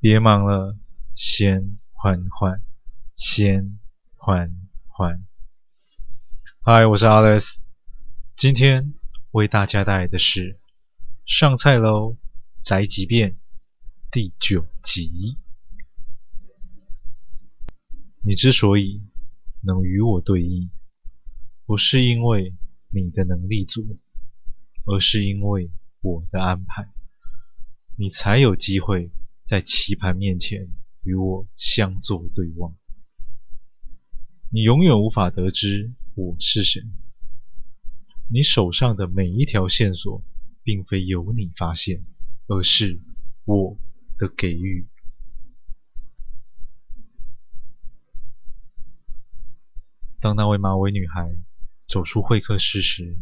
别忙了，先缓缓，先缓缓。嗨，我是 Alex，今天为大家带来的是《上菜喽宅急便》第九集。你之所以能与我对弈，不是因为你的能力足，而是因为我的安排，你才有机会在棋盘面前与我相坐对望。你永远无法得知我是谁。你手上的每一条线索，并非由你发现，而是我的给予。当那位马尾女孩走出会客室时，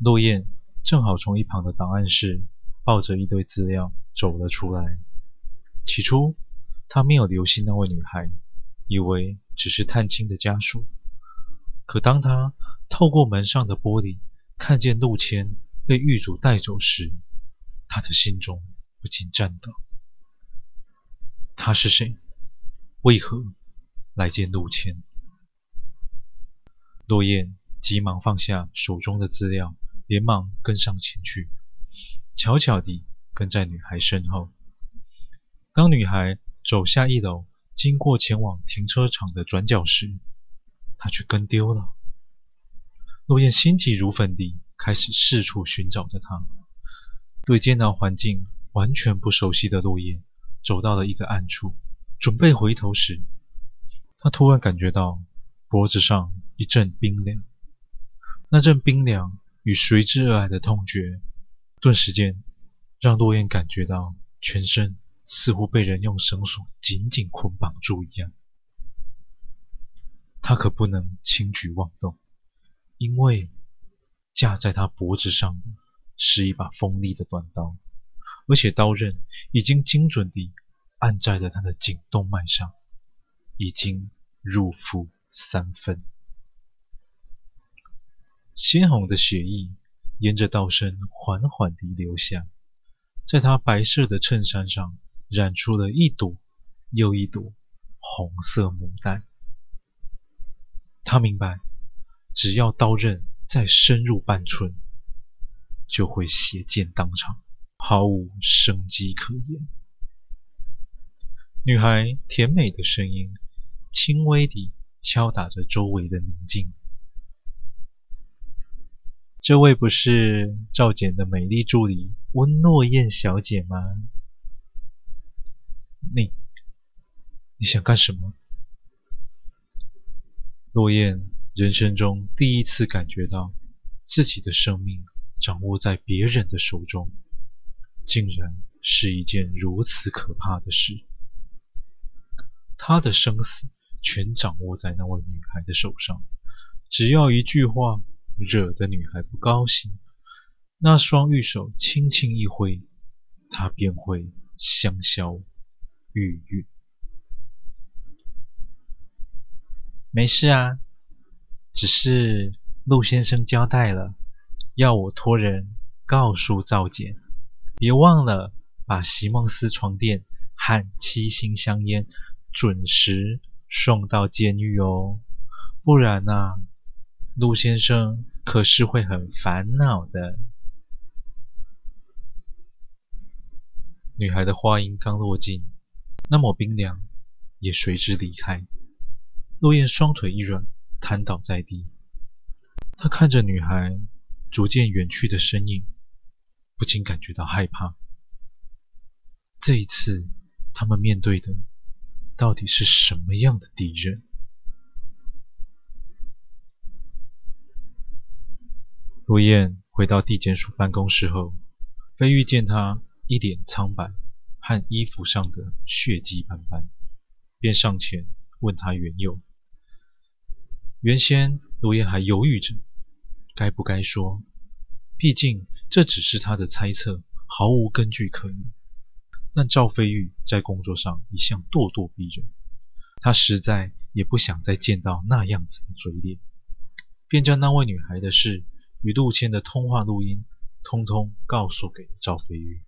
落雁正好从一旁的档案室抱着一堆资料走了出来。起初，他没有留心那位女孩，以为只是探亲的家属。可当他透过门上的玻璃看见陆谦被狱卒带走时，他的心中不禁颤抖。他是谁？为何来见陆谦？落雁急忙放下手中的资料，连忙跟上前去，悄悄地跟在女孩身后。当女孩走下一楼，经过前往停车场的转角时，她却跟丢了。落雁心急如焚地开始四处寻找着她。对艰难环境完全不熟悉的落雁，走到了一个暗处，准备回头时，她突然感觉到脖子上一阵冰凉，那阵冰凉与随之而来的痛觉，顿时间让落雁感觉到全身似乎被人用绳索紧紧捆绑住一样。他可不能轻举妄动，因为架在他脖子上的是一把锋利的短刀，而且刀刃已经精准地按在了他的颈动脉上，已经入腹三分。鲜红的血液沿着刀身缓缓地流下，在他白色的衬衫上染出了一朵又一朵红色牡丹。他明白，只要刀刃再深入半寸，就会血溅当场，毫无生机可言。女孩甜美的声音轻微地敲打着周围的宁静。这位不是赵简的美丽助理温诺燕小姐吗？你，你想干什么？落雁人生中第一次感觉到自己的生命掌握在别人的手中，竟然是一件如此可怕的事。他的生死全掌握在那位女孩的手上，只要一句话。惹得女孩不高兴，那双玉手轻轻一挥，她便会香消玉殒。没事啊，只是陆先生交代了，要我托人告诉赵简，别忘了把席梦思床垫和七星香烟准时送到监狱哦，不然呐、啊。陆先生可是会很烦恼的。女孩的话音刚落尽，那抹冰凉也随之离开。落雁双腿一软，瘫倒在地。他看着女孩逐渐远去的身影，不禁感觉到害怕。这一次，他们面对的到底是什么样的敌人？落雁回到地检署办公室后，飞玉见他一脸苍白和衣服上的血迹斑斑，便上前问他缘由。原先落雁还犹豫着该不该说，毕竟这只是他的猜测，毫无根据可言。但赵飞玉在工作上一向咄咄逼人，他实在也不想再见到那样子的嘴脸，便将那位女孩的事。与陆谦的通话录音，通通告诉给赵飞玉。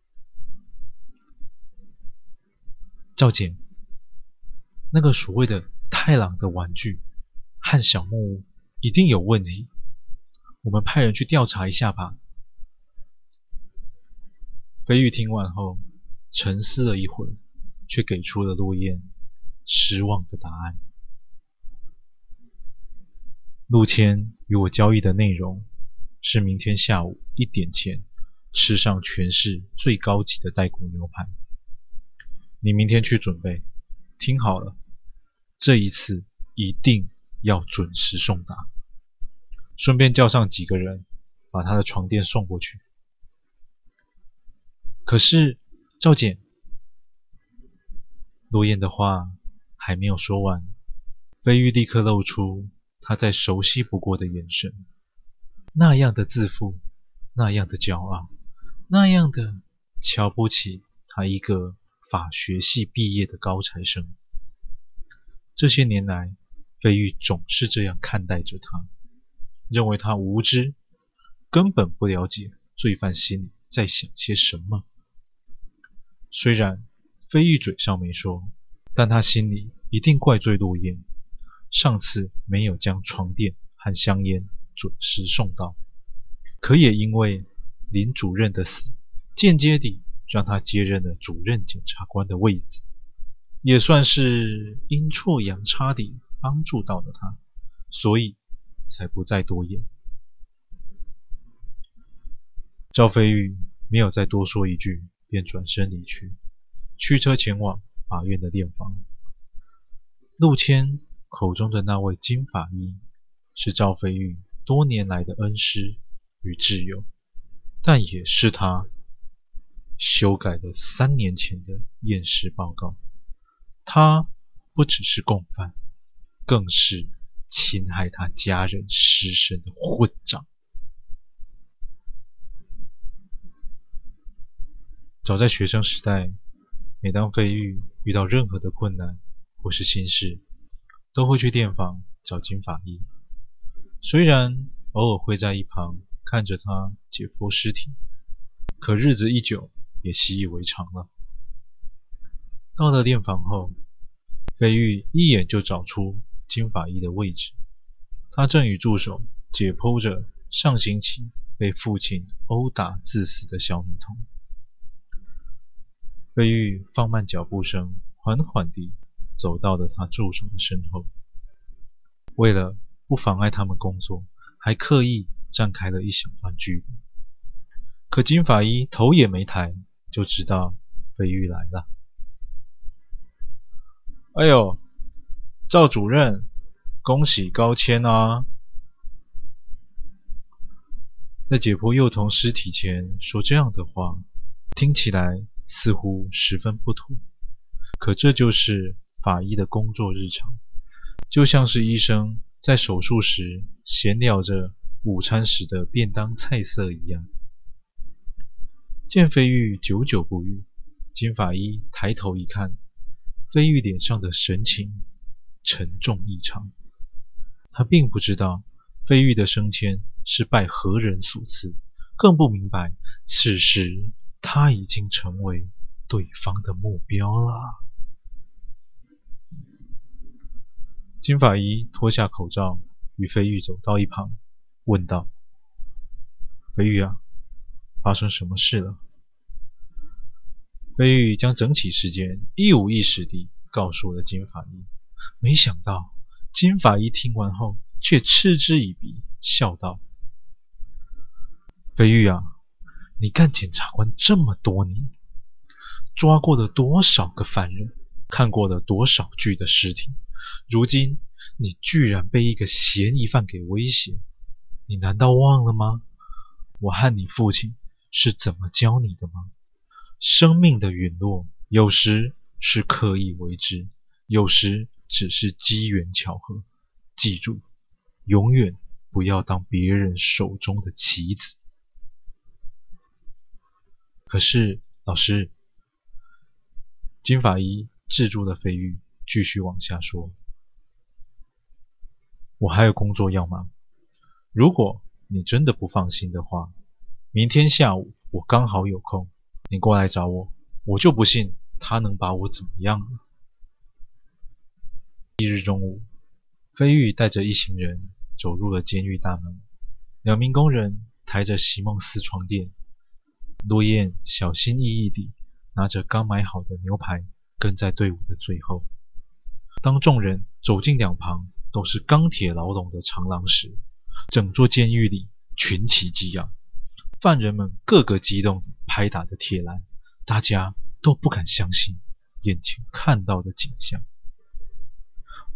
赵简，那个所谓的太郎的玩具和小木屋一定有问题，我们派人去调查一下吧。”飞玉听完后，沉思了一会儿，却给出了落雁失望的答案。陆谦与我交易的内容是明天下午一点前吃上全市最高级的带骨牛排。你明天去准备，听好了，这一次一定要准时送达。顺便叫上几个人，把他的床垫送过去。可是赵简，落雁的话还没有说完，飞玉立刻露出。他再熟悉不过的眼神，那样的自负，那样的骄傲，那样的瞧不起他一个法学系毕业的高材生。这些年来，飞玉总是这样看待着他，认为他无知，根本不了解罪犯心里在想些什么。虽然飞玉嘴上没说，但他心里一定怪罪落雁。上次没有将床垫和香烟准时送到，可也因为林主任的死，间接地让他接任了主任检察官的位子，也算是阴错阳差地帮助到了他，所以才不再多言。赵飞玉没有再多说一句，便转身离去，驱车前往法院的殓房。陆谦。口中的那位金法医是赵飞玉多年来的恩师与挚友，但也是他修改了三年前的验尸报告。他不只是共犯，更是侵害他家人尸身的混账。早在学生时代，每当飞玉遇到任何的困难或是心事，都会去电房找金法医，虽然偶尔会在一旁看着他解剖尸体，可日子一久也习以为常了。到了殓房后，飞玉一眼就找出金法医的位置，他正与助手解剖着上星期被父亲殴打致死的小女童。飞玉放慢脚步声，缓缓地。走到了他助手的身后，为了不妨碍他们工作，还刻意站开了一小段距离。可金法医头也没抬，就知道飞玉来了。哎呦，赵主任，恭喜高迁啊！在解剖幼童尸体前说这样的话，听起来似乎十分不妥。可这就是。法医的工作日常，就像是医生在手术时闲聊着午餐时的便当菜色一样。见飞玉久久不语，金法医抬头一看，飞玉脸上的神情沉重异常。他并不知道飞玉的升迁是拜何人所赐，更不明白此时他已经成为对方的目标了。金法医脱下口罩，与飞玉走到一旁，问道：“飞玉啊，发生什么事了？”飞玉将整起事件一五一十地告诉了金法医。没想到，金法医听完后却嗤之以鼻，笑道：“飞玉啊，你干检察官这么多年，抓过了多少个犯人，看过了多少具的尸体。”如今你居然被一个嫌疑犯给威胁，你难道忘了吗？我和你父亲是怎么教你的吗？生命的陨落有时是刻意为之，有时只是机缘巧合。记住，永远不要当别人手中的棋子。可是，老师，金法医制住的飞玉。继续往下说，我还有工作要忙。如果你真的不放心的话，明天下午我刚好有空，你过来找我，我就不信他能把我怎么样呢？一日中午，飞玉带着一行人走入了监狱大门。两名工人抬着席梦思床垫，落雁小心翼翼地拿着刚买好的牛排，跟在队伍的最后。当众人走进两旁都是钢铁牢笼的长廊时，整座监狱里群起激昂，犯人们个个激动拍打着铁栏，大家都不敢相信眼前看到的景象。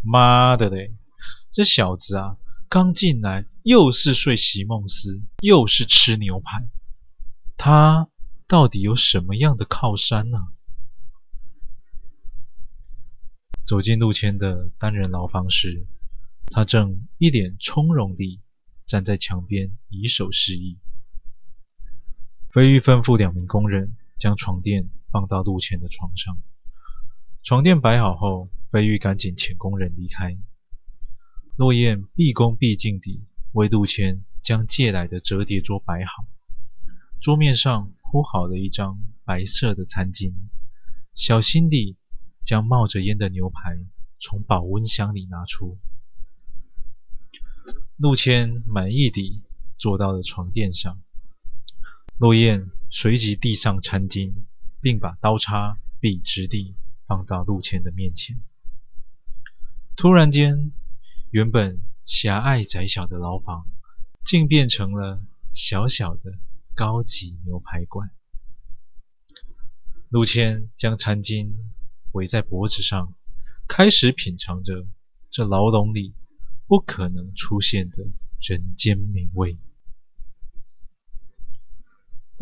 妈的嘞，这小子啊，刚进来又是睡席梦思，又是吃牛排，他到底有什么样的靠山呢？走进陆谦的单人牢房时，他正一脸从容地站在墙边，以手示意。飞玉吩咐两名工人将床垫放到陆谦的床上。床垫摆好后，飞玉赶紧遣工人离开。落雁毕恭毕敬地为陆谦将借来的折叠桌摆好，桌面上铺好了一张白色的餐巾，小心地。将冒着烟的牛排从保温箱里拿出，陆谦满意地坐到了床垫上。落雁随即递上餐巾，并把刀叉笔直地放到陆谦的面前。突然间，原本狭隘窄小的牢房，竟变成了小小的高级牛排馆。陆谦将餐巾。围在脖子上，开始品尝着这牢笼里不可能出现的人间美味。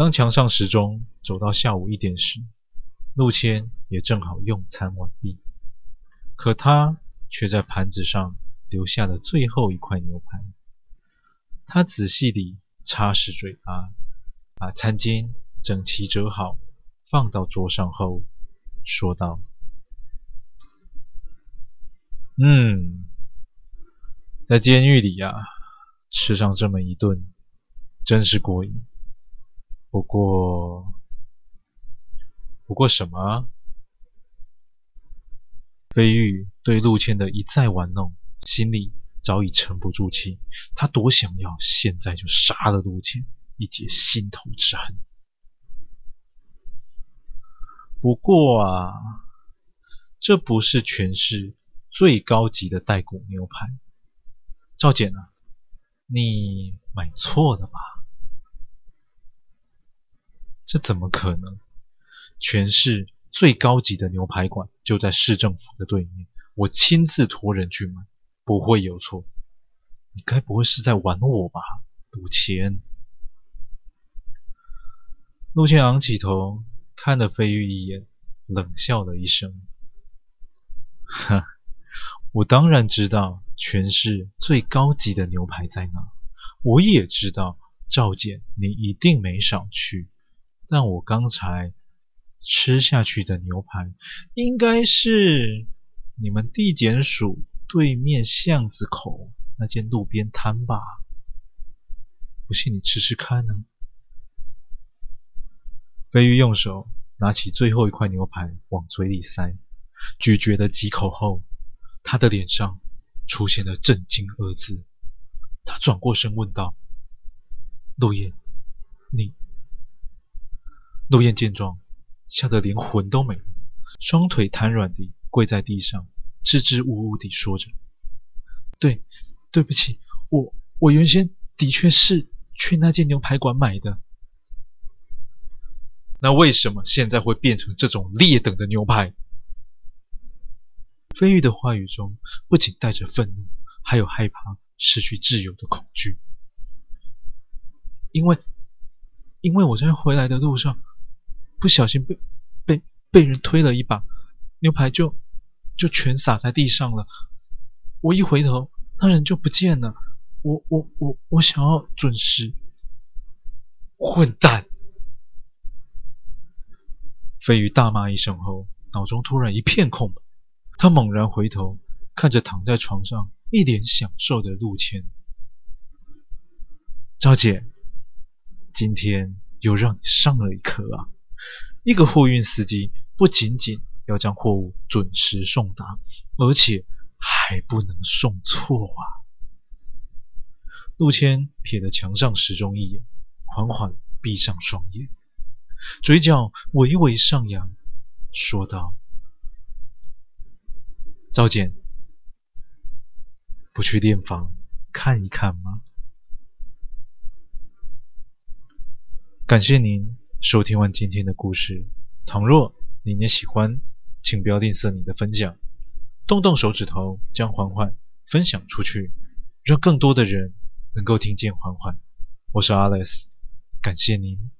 当墙上时钟走到下午一点时，陆谦也正好用餐完毕，可他却在盘子上留下了最后一块牛排。他仔细地擦拭嘴巴，把餐巾整齐折好，放到桌上后，说道。嗯，在监狱里呀，吃上这么一顿，真是过瘾。不过，不过什么？飞玉对陆谦的一再玩弄，心里早已沉不住气。他多想要现在就杀了陆谦，以解心头之恨。不过啊，这不是全市。最高级的带骨牛排，赵简啊，你买错了吧？这怎么可能？全市最高级的牛排馆就在市政府的对面，我亲自托人去买，不会有错。你该不会是在玩我吧，赌钱？陆谦昂起头，看了飞玉一眼，冷笑了一声，哈。我当然知道全市最高级的牛排在哪，我也知道赵简你一定没少去，但我刚才吃下去的牛排应该是你们地检署对面巷子口那间路边摊吧？不信你吃吃看呢。飞鱼用手拿起最后一块牛排往嘴里塞，咀嚼了几口后。他的脸上出现了震惊二字，他转过身问道：“落雁，你？”陆雁见状，吓得连魂都没了，双腿瘫软地跪在地上，支支吾吾地说着：“对，对不起，我我原先的确是去那间牛排馆买的。那为什么现在会变成这种劣等的牛排？”飞玉的话语中不仅带着愤怒，还有害怕失去自由的恐惧。因为，因为我在回来的路上不小心被被被人推了一把，牛排就就全洒在地上了。我一回头，那人就不见了。我我我我想要准时。混蛋！飞鱼大骂一声后，脑中突然一片空白。他猛然回头，看着躺在床上一脸享受的陆谦。赵姐，今天又让你上了一课啊！一个货运司机不仅仅要将货物准时送达，而且还不能送错啊！陆谦瞥了墙上时钟一眼，缓缓闭上双眼，嘴角微微上扬，说道：“赵简，不去殓房看一看吗？”感谢您收听完今天的故事。倘若你也喜欢，请不要吝啬你的分享，动动手指头将缓缓分享出去，让更多的人。能够听见缓缓，我是 Alice，感谢您。